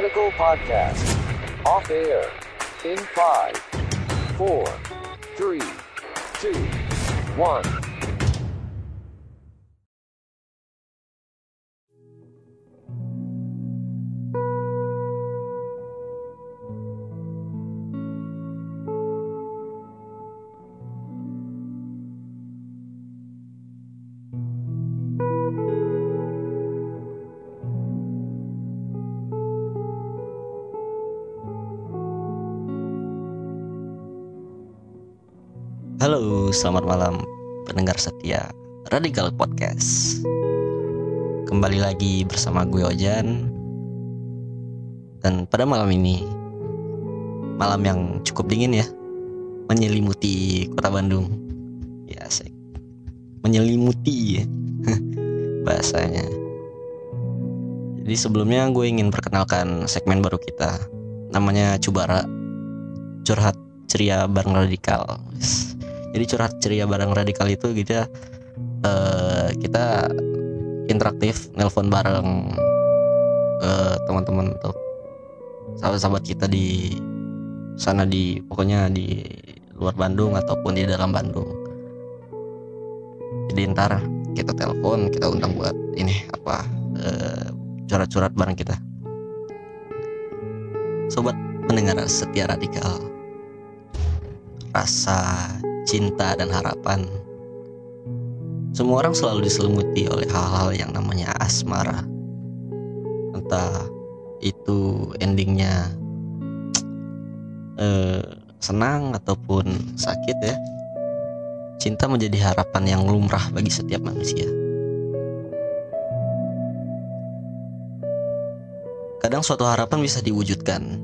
Radical Podcast. Off air. In five, four, three, two, one. Selamat malam pendengar setia Radikal Podcast. Kembali lagi bersama gue Ojan. Dan pada malam ini malam yang cukup dingin ya, menyelimuti kota Bandung. Ya, asik. Menyelimuti ya. bahasanya. Jadi sebelumnya gue ingin perkenalkan segmen baru kita. Namanya Cubara. Curhat ceria bareng radikal. Jadi curhat ceria bareng radikal itu gitu ya. Uh, kita interaktif nelpon bareng uh, teman-teman untuk sahabat-sahabat kita di sana di pokoknya di luar Bandung ataupun di dalam Bandung. Jadi ntar kita telepon, kita undang buat ini apa uh, curhat-curhat bareng kita. Sobat pendengar setia radikal, rasa cinta dan harapan. Semua orang selalu diselimuti oleh hal-hal yang namanya asmara. Entah itu endingnya eh, senang ataupun sakit ya. Cinta menjadi harapan yang lumrah bagi setiap manusia. Kadang suatu harapan bisa diwujudkan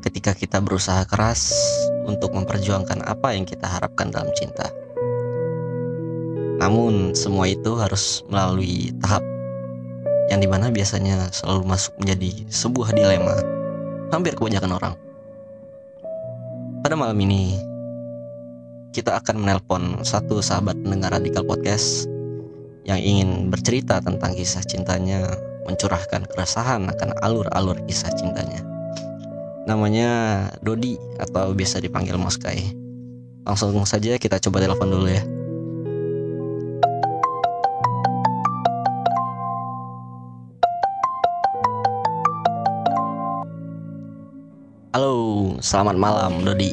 ketika kita berusaha keras untuk memperjuangkan apa yang kita harapkan dalam cinta. Namun, semua itu harus melalui tahap yang di mana biasanya selalu masuk menjadi sebuah dilema hampir kebanyakan orang. Pada malam ini, kita akan menelpon satu sahabat pendengar Radikal Podcast yang ingin bercerita tentang kisah cintanya, mencurahkan keresahan akan alur-alur kisah cintanya namanya Dodi atau biasa dipanggil Moskai. Langsung saja kita coba telepon dulu ya. Halo, selamat malam Dodi.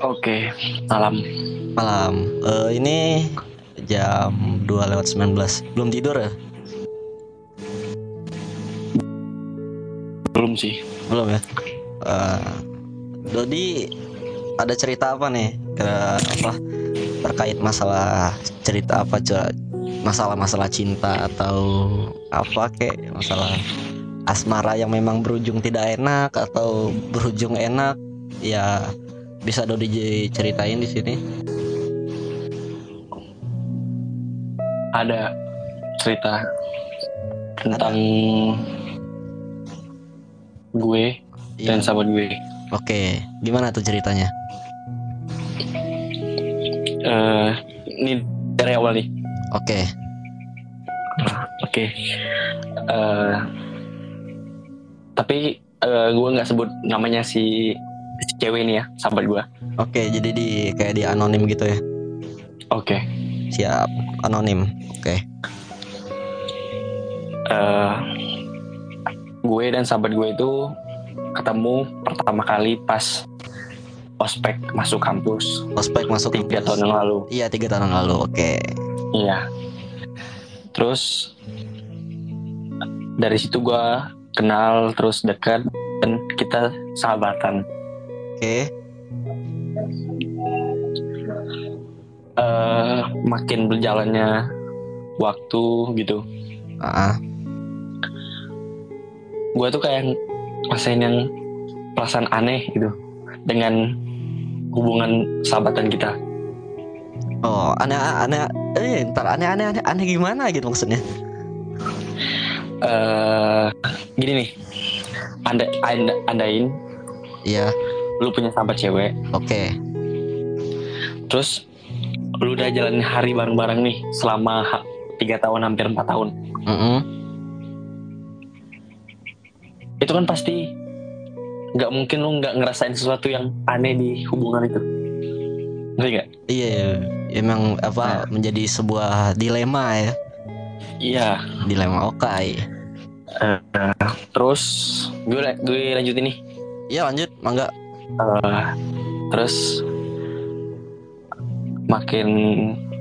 Oke, malam. Malam. Uh, ini jam 2 lewat 19. Belum tidur ya? Belum sih. Belum ya? Uh, Dodi ada cerita apa nih ke apa? Terkait masalah cerita apa masalah-masalah cinta atau apa kek masalah asmara yang memang berujung tidak enak atau berujung enak? Ya bisa Dodi ceritain di sini. Ada cerita tentang gue dan Iya. sahabat gue. Oke, gimana tuh ceritanya? Eh, ini dari awal nih. Oke, Oke. Eh, tapi eh, gue nggak sebut namanya si, si cewek ini ya, sahabat gue. oke, jadi di kayak di anonim gitu ya? Oke. Siap, anonim. Oke, Eh, gue dan sahabat gue itu ketemu pertama kali pas ospek masuk kampus ospek masuk tiga kampus. tahun yang lalu. Iya tiga tahun yang lalu. Oke, Iya. Terus dari situ gua kenal terus dekat dan kita sahabatan. oke, eh makin berjalannya waktu gitu. ah, Gua tuh kayak rasain yang perasaan aneh gitu dengan hubungan sahabatan kita. oh aneh aneh, eh ntar aneh aneh aneh aneh gimana gitu maksudnya? eh gini nih. Anda, anda andain Iya, lu punya sahabat cewek, oke, terus lu udah jalan hari bareng-bareng nih selama tiga tahun hampir empat tahun Mm-mm. Itu kan pasti nggak mungkin lu nggak ngerasain sesuatu yang aneh di hubungan itu. Ngerti nggak? Iya, iya. emang apa menjadi sebuah dilema ya, iya. Dilema okai. Eh, terus gue gue lanjutin nih. Iya lanjut, mangga. Eh, terus makin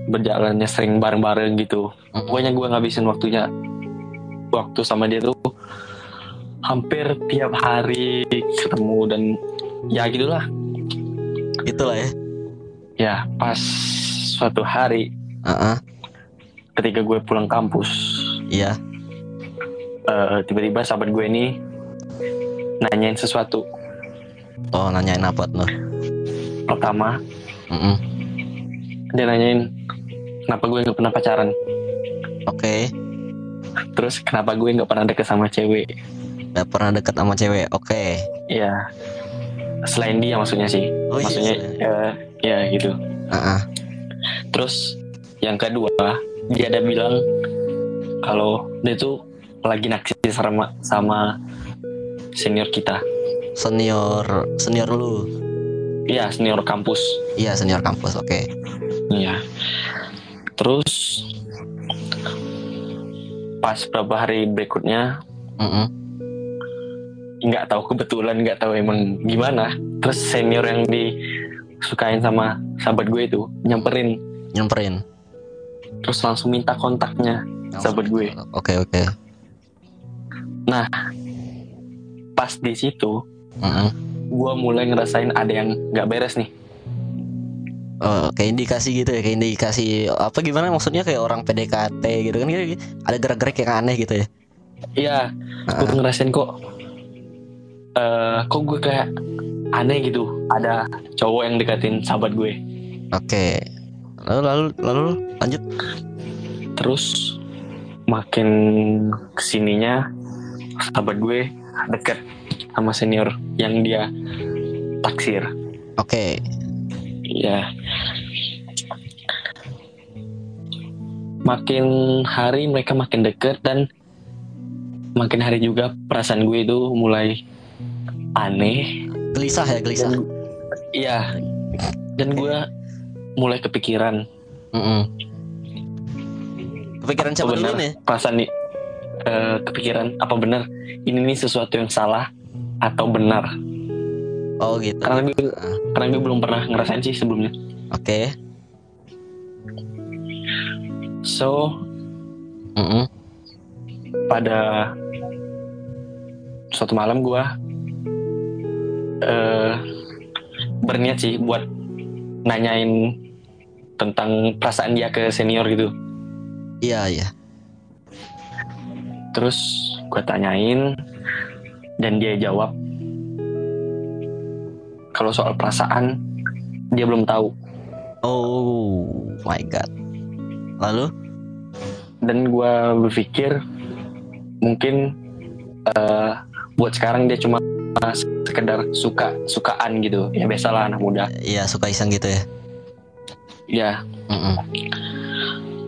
berjalannya sering bareng-bareng gitu. Pokoknya gue ngabisin waktunya waktu sama dia tuh hampir tiap hari ketemu dan ya gitulah Itulah ya. ya pas suatu hari Heeh, ketika gue pulang kampus iya. eh, tiba-tiba sahabat gue ini nanyain sesuatu Oh nanyain apa tuh? pertama Mm-mm. dia nanyain kenapa gue nggak pernah pacaran Oke, terus kenapa gue nggak pernah deket sama cewek Gak pernah deket sama cewek. Oke. ya selain dia maksudnya sih Oh iya. maksudnya eh, ya gitu Heeh. terus yang kedua dia ada bilang kalau dia tuh lagi naksir sama sama senior kita Senior, senior lu. iya senior kampus Iya senior kampus. Oke. iya terus pas beberapa hari berikutnya Mm-mm. Nggak tahu kebetulan nggak tahu emang gimana terus senior yang disukain sama sahabat gue itu nyamperin Nyamperin. terus langsung minta kontaknya sahabat gue Oke oke. pas di situ Mm-mm. gue mulai ngerasain ada yang nggak beres nih Oh, kayak indikasi gitu ya, kayak indikasi apa gimana maksudnya kayak orang PDKT gitu kan kayak ada gerak-gerik yang aneh gitu ya. iya gue ngerasain kok eh kok gue kayak aneh gitu ada cowok yang deketin sahabat gue Oke. Lalu lalu lalu lanjut. terus makin ke sininya sahabat gue deket sama senior yang dia taksir Oke. Iya. Makin hari mereka makin deket dan makin hari juga perasaan gue itu mulai aneh. Gelisah ya, gelisah. Dan, iya. Dan gue mulai kepikiran Mm-mm. Kepikiran siapa apa dulu benar nih? perasaan nih eh, kepikiran apa benar ini nih sesuatu yang salah atau benar Oh gitu. karena gue Ah. karena gue belum pernah ngerasain sih sebelumnya Oke. so Mm-mm. pada suatu malam gua eh berniat sih buat nanyain tentang perasaan dia ke senior gitu. Iya iya. Terus gua tanyain dan dia jawab kalau soal perasaan dia belum tahu Oh my god. Lalu? dan gua berpikir mungkin eh buat sekarang dia cuma sekedar suka sukaan gitu ya biasalah anak muda Iya suka iseng gitu ya. ya Mm-mm.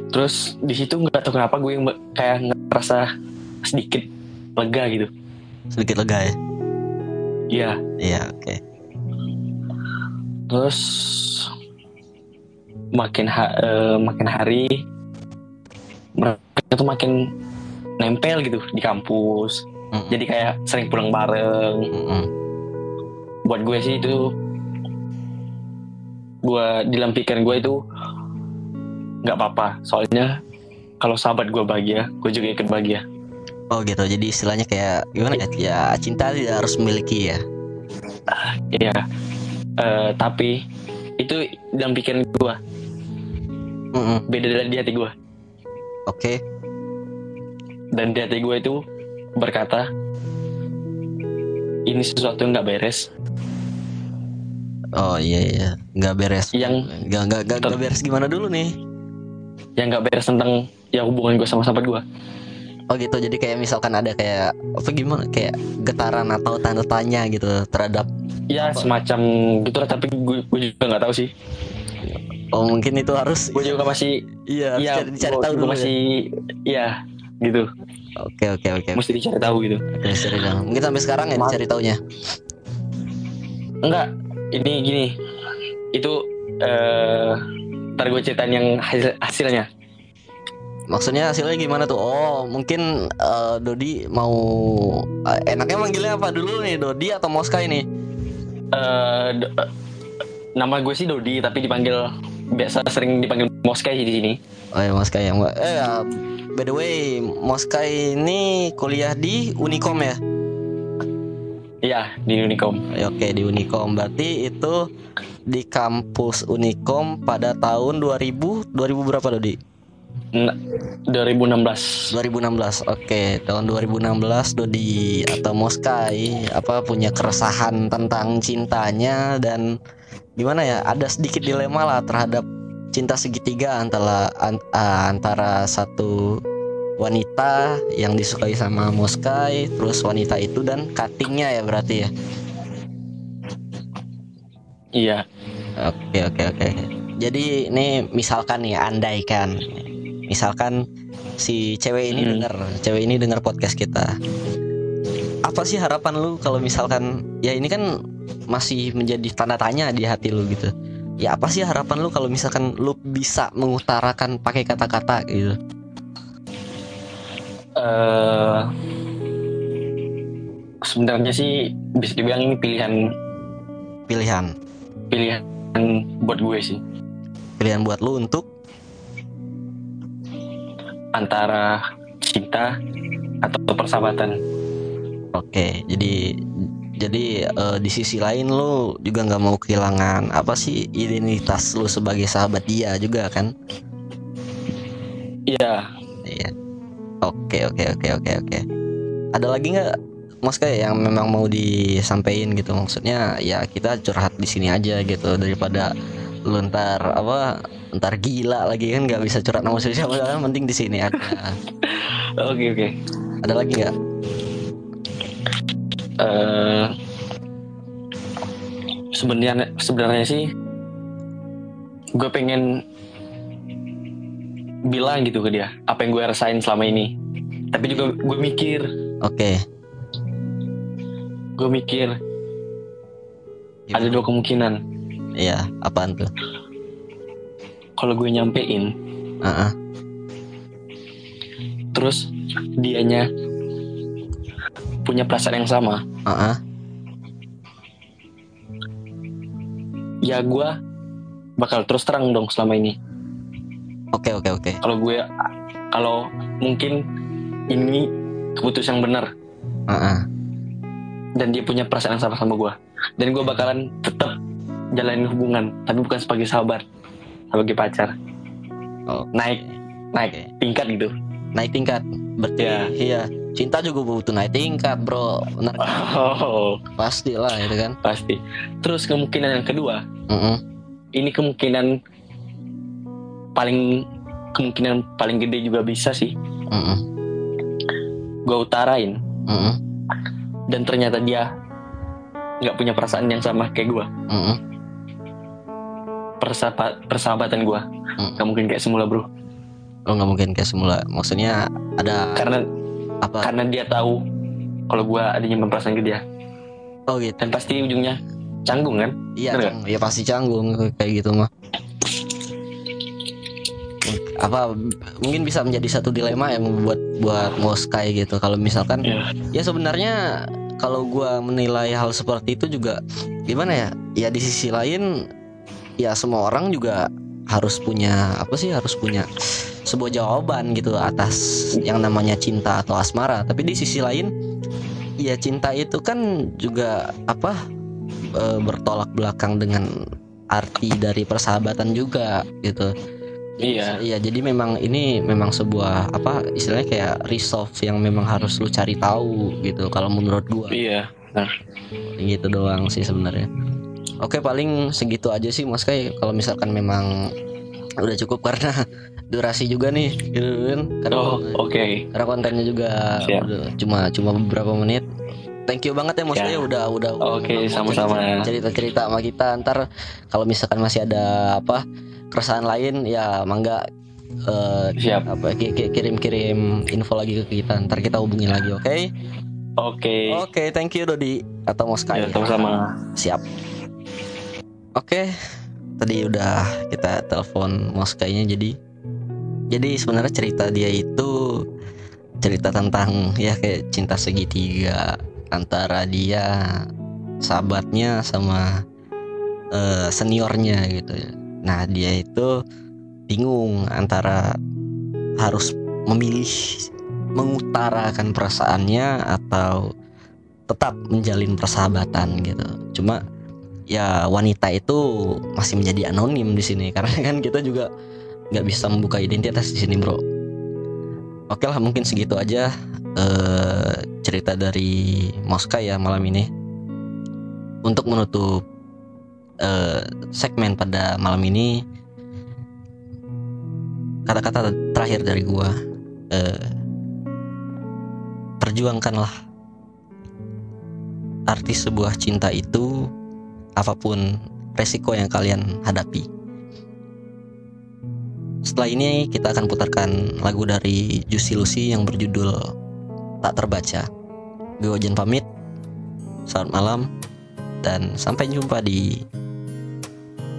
terus di situ nggak tahu kenapa gue kayak ngerasa sedikit lega gitu Sedikit lega ya. Iya Iya oke. terus makin ha- eh, makin hari mereka tuh makin nempel gitu di kampus Mm-mm. jadi kayak sering pulang bareng Mm-mm. buat gue sih itu gue dalam pikiran gue itu nggak apa-apa soalnya kalau sahabat gue bahagia gue juga ikut bahagia Oh gitu. Jadi istilahnya kayak gimana ya? Ya cinta tidak harus memiliki ya. Iya. Eh, tapi itu dalam pikiran gue Mm-mm. beda dari di hati gue Oke. dan di hati gue itu berkata ini sesuatu yang nggak beres Oh iya iya. Nggak beres. yang Nggak nggak nggak beres gimana dulu nih? yang nggak beres tentang ya hubungan gue sama sahabat gue Oh gitu. Jadi kayak misalkan ada kayak apa gimana? Kayak getaran atau tanda tanya gitu terhadap. ya Apa? semacam gitulah tapi gue, gue juga nggak tahu sih Oh mungkin itu harus. gue juga masih Iya. Iya, gua- tahu dulu. ya. masih, iya, gitu Oke oke oke. mesti dicari tahu gitu Dicari tahu. Mungkin sampai sekarang ya dicari taunya. enggak ini gini itu eh ntar gue ceritain yang hasil hasilnya Maksudnya hasilnya gimana tuh? Oh mungkin eh, Dodi mau eh, enaknya manggilnya apa dulu nih Dodi atau Moskai nih? eh d- eh, nama gue sih Dodi tapi dipanggil biasa sering dipanggil Moskai di sini Oh ya Moskai yang eh ya, by the way Moskai ini kuliah di Unicom ya? iya di Unicom. Oke di Unicom. Berarti itu di kampus Unicom pada tahun 2000 2000 berapa Dodi? N- 2016 2016 Oke. Tahun 2016 Dodi atau Moskai apa punya keresahan tentang cintanya dan gimana ya ada sedikit dilema lah terhadap cinta segitiga antara an- antara satu wanita yang disukai sama Moskai terus wanita itu dan cuttingnya ya berarti ya iya Oke oke oke. Jadi ini misalkan nih andaikan misalkan si cewek ini Hmm. dengar, cewek ini dengar podcast kita. Apa sih harapan lu kalau misalkan ya ini kan masih menjadi tanda tanya di hati lu gitu. Ya apa sih harapan lu kalau misalkan lu bisa mengutarakan pakai kata-kata gitu. eh sebenarnya sih bisa dibilang ini pilihan. Pilihan, pilihan buat gue sih. Pilihan buat lu untuk? Antara cinta atau persahabatan. Oke, jadi jadi eh, di sisi lain lu juga nggak mau kehilangan apa sih identitas lu sebagai sahabat dia juga kan? iya Iya. Oke oke oke oke oke. Ada lagi nggak Mas kayak yang memang mau disampaikan gitu maksudnya ya kita curhat di sini aja gitu daripada lu ntar apa ntar gila lagi kan nggak bisa curhat sama siapa penting di sini aja. oke oke Ada lagi nggak? Eh sebenarnya sebenarnya sih gue pengen bilang gitu ke dia apa yang gue rasain selama ini tapi juga gue mikir Oke. gue mikir ada dua kemungkinan Iya, apaan tuh? kalau gue nyampein Heeh. terus dianya punya perasaan yang sama Heeh. ya gue bakal terus terang dong selama ini Oke oke oke. kalau gue kalau mungkin ini keputusan yang benar Heeh. dan dia punya perasaan yang sama sama gue dan gue bakalan tetap jalanin hubungan tapi bukan sebagai sahabat sebagai pacar Oh, naik naik Oke. tingkat gitu naik tingkat. Berarti Ya. iya. Cinta juga butuh naik tingkat, Bro. Benar oh pasti lah itu kan. pasti terus kemungkinan yang kedua Heeh. ini kemungkinan paling kemungkinan paling gede juga bisa sih Heeh. gue utarain Heeh. dan ternyata dia nggak punya perasaan yang sama kayak gue Heeh. persahabat persahabatan gue Mm. nggak mungkin kayak semula bro Oh nggak mungkin kayak semula. Maksudnya ada karena apa? karena dia tahu kalau gue adanya perasaan ke dia Oh gitu. dan pasti ujungnya canggung kan Iya, Cang. ya pasti canggung kayak gitu mah. Apa mungkin bisa menjadi satu dilema yang membuat buat Moskai gitu. Kalau misalkan Iya. ya sebenarnya kalau gua menilai hal seperti itu juga gimana ya? Ya di sisi lain ya semua orang juga harus punya apa sih harus punya sebuah jawaban gitu atas yang namanya cinta atau asmara. Tapi di sisi lain ya cinta itu kan juga apa e, bertolak belakang dengan arti dari persahabatan juga gitu. iya Iya, jadi memang ini memang sebuah apa istilahnya kayak resolve yang memang harus lu cari tahu gitu kalau menurut gua. iya Gitu doang sih sebenarnya. Oke, paling segitu aja sih Mas Kai kalau misalkan memang udah cukup karena durasi juga nih gitu kan. Karena, oh oke karena kontennya juga Siap. udah cuma cuma beberapa menit. Thank you banget ya Mas Ya. Kai udah udah Oke, mau sama-sama. cerita-cerita sama kita ntar kalau misalkan masih ada apa keresahan lain ya mangga eh, Siap. apa ki- ki- kirim-kirim info lagi ke kita ntar kita hubungin lagi oke Oke. oke thank you Dodi atau Moska Ya, sama-sama. siap oke tadi udah kita telepon Moskainya jadi jadi sebenarnya cerita dia itu cerita tentang ya kayak cinta segitiga antara dia sahabatnya sama eh, seniornya gitu. Nah dia itu bingung antara harus memilih mengutarakan perasaannya atau tetap menjalin persahabatan gitu. Cuma ya wanita itu masih menjadi anonim di sini. Karena kan kita juga nggak bisa membuka identitas di sini bro. Oke lah mungkin segitu aja eh, cerita dari Moska ya malam ini. Untuk menutup eh, segmen pada malam ini kata-kata terakhir dari gua eh, perjuangkanlah arti sebuah cinta itu apa pun resiko yang kalian hadapi. Setelah ini kita akan putarkan lagu dari Juicy Lucy yang berjudul Tak Terbaca. Gue Ojan pamit. Selamat malam dan sampai jumpa di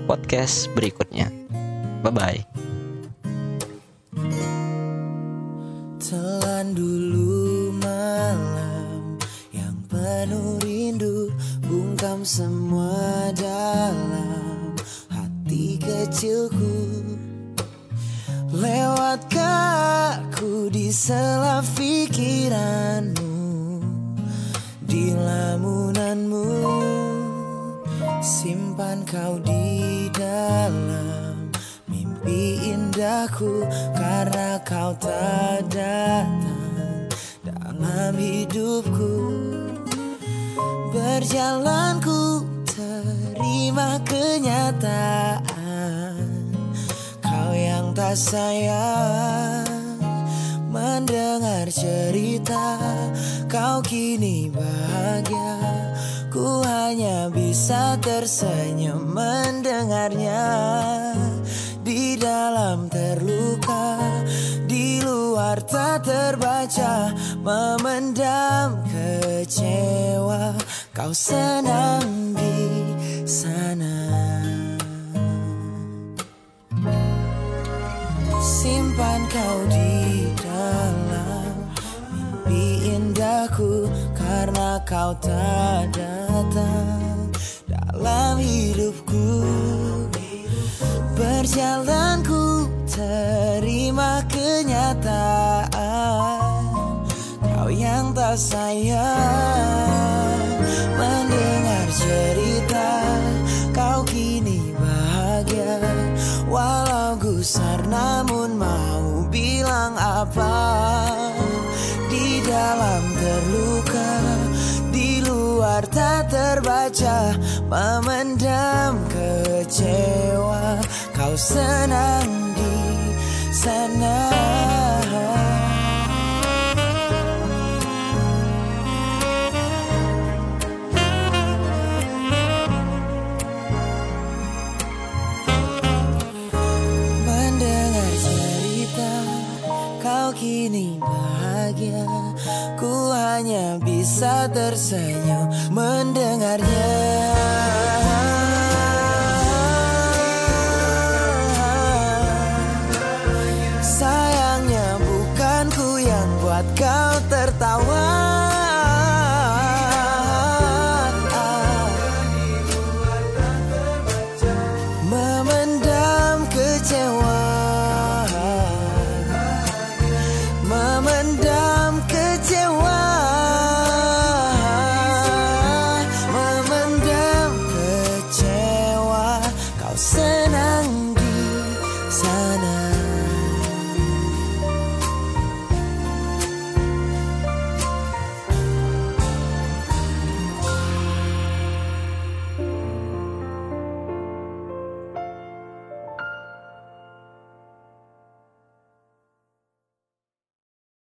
podcast berikutnya. Bye bye. Telan dulu malam yang penuh semua dalam hati kecilku. Lewatkah aku di sela pikiranmu Di lamunanmu. Simpan kau di dalam mimpi indahku Karena kau tak datang dalam hidupku Berjalanku terima kenyataan. Kau yang tak sayang Mendengar cerita. Kau kini bahagia Ku hanya bisa tersenyum mendengarnya. Di dalam terluka Di luar tak terbaca Memendam kecewa Kau senang di sana. Simpan kau di dalam mimpi indahku Karena kau tak datang dalam hidupku. Berjalanku terima kenyataan Kau yang tak sayang Mendengar cerita Kau kini bahagia. Walau gusar namun mau bilang apa? Di dalam terluka Di luar tak terbaca Memendam kecewa. Kau senang di sana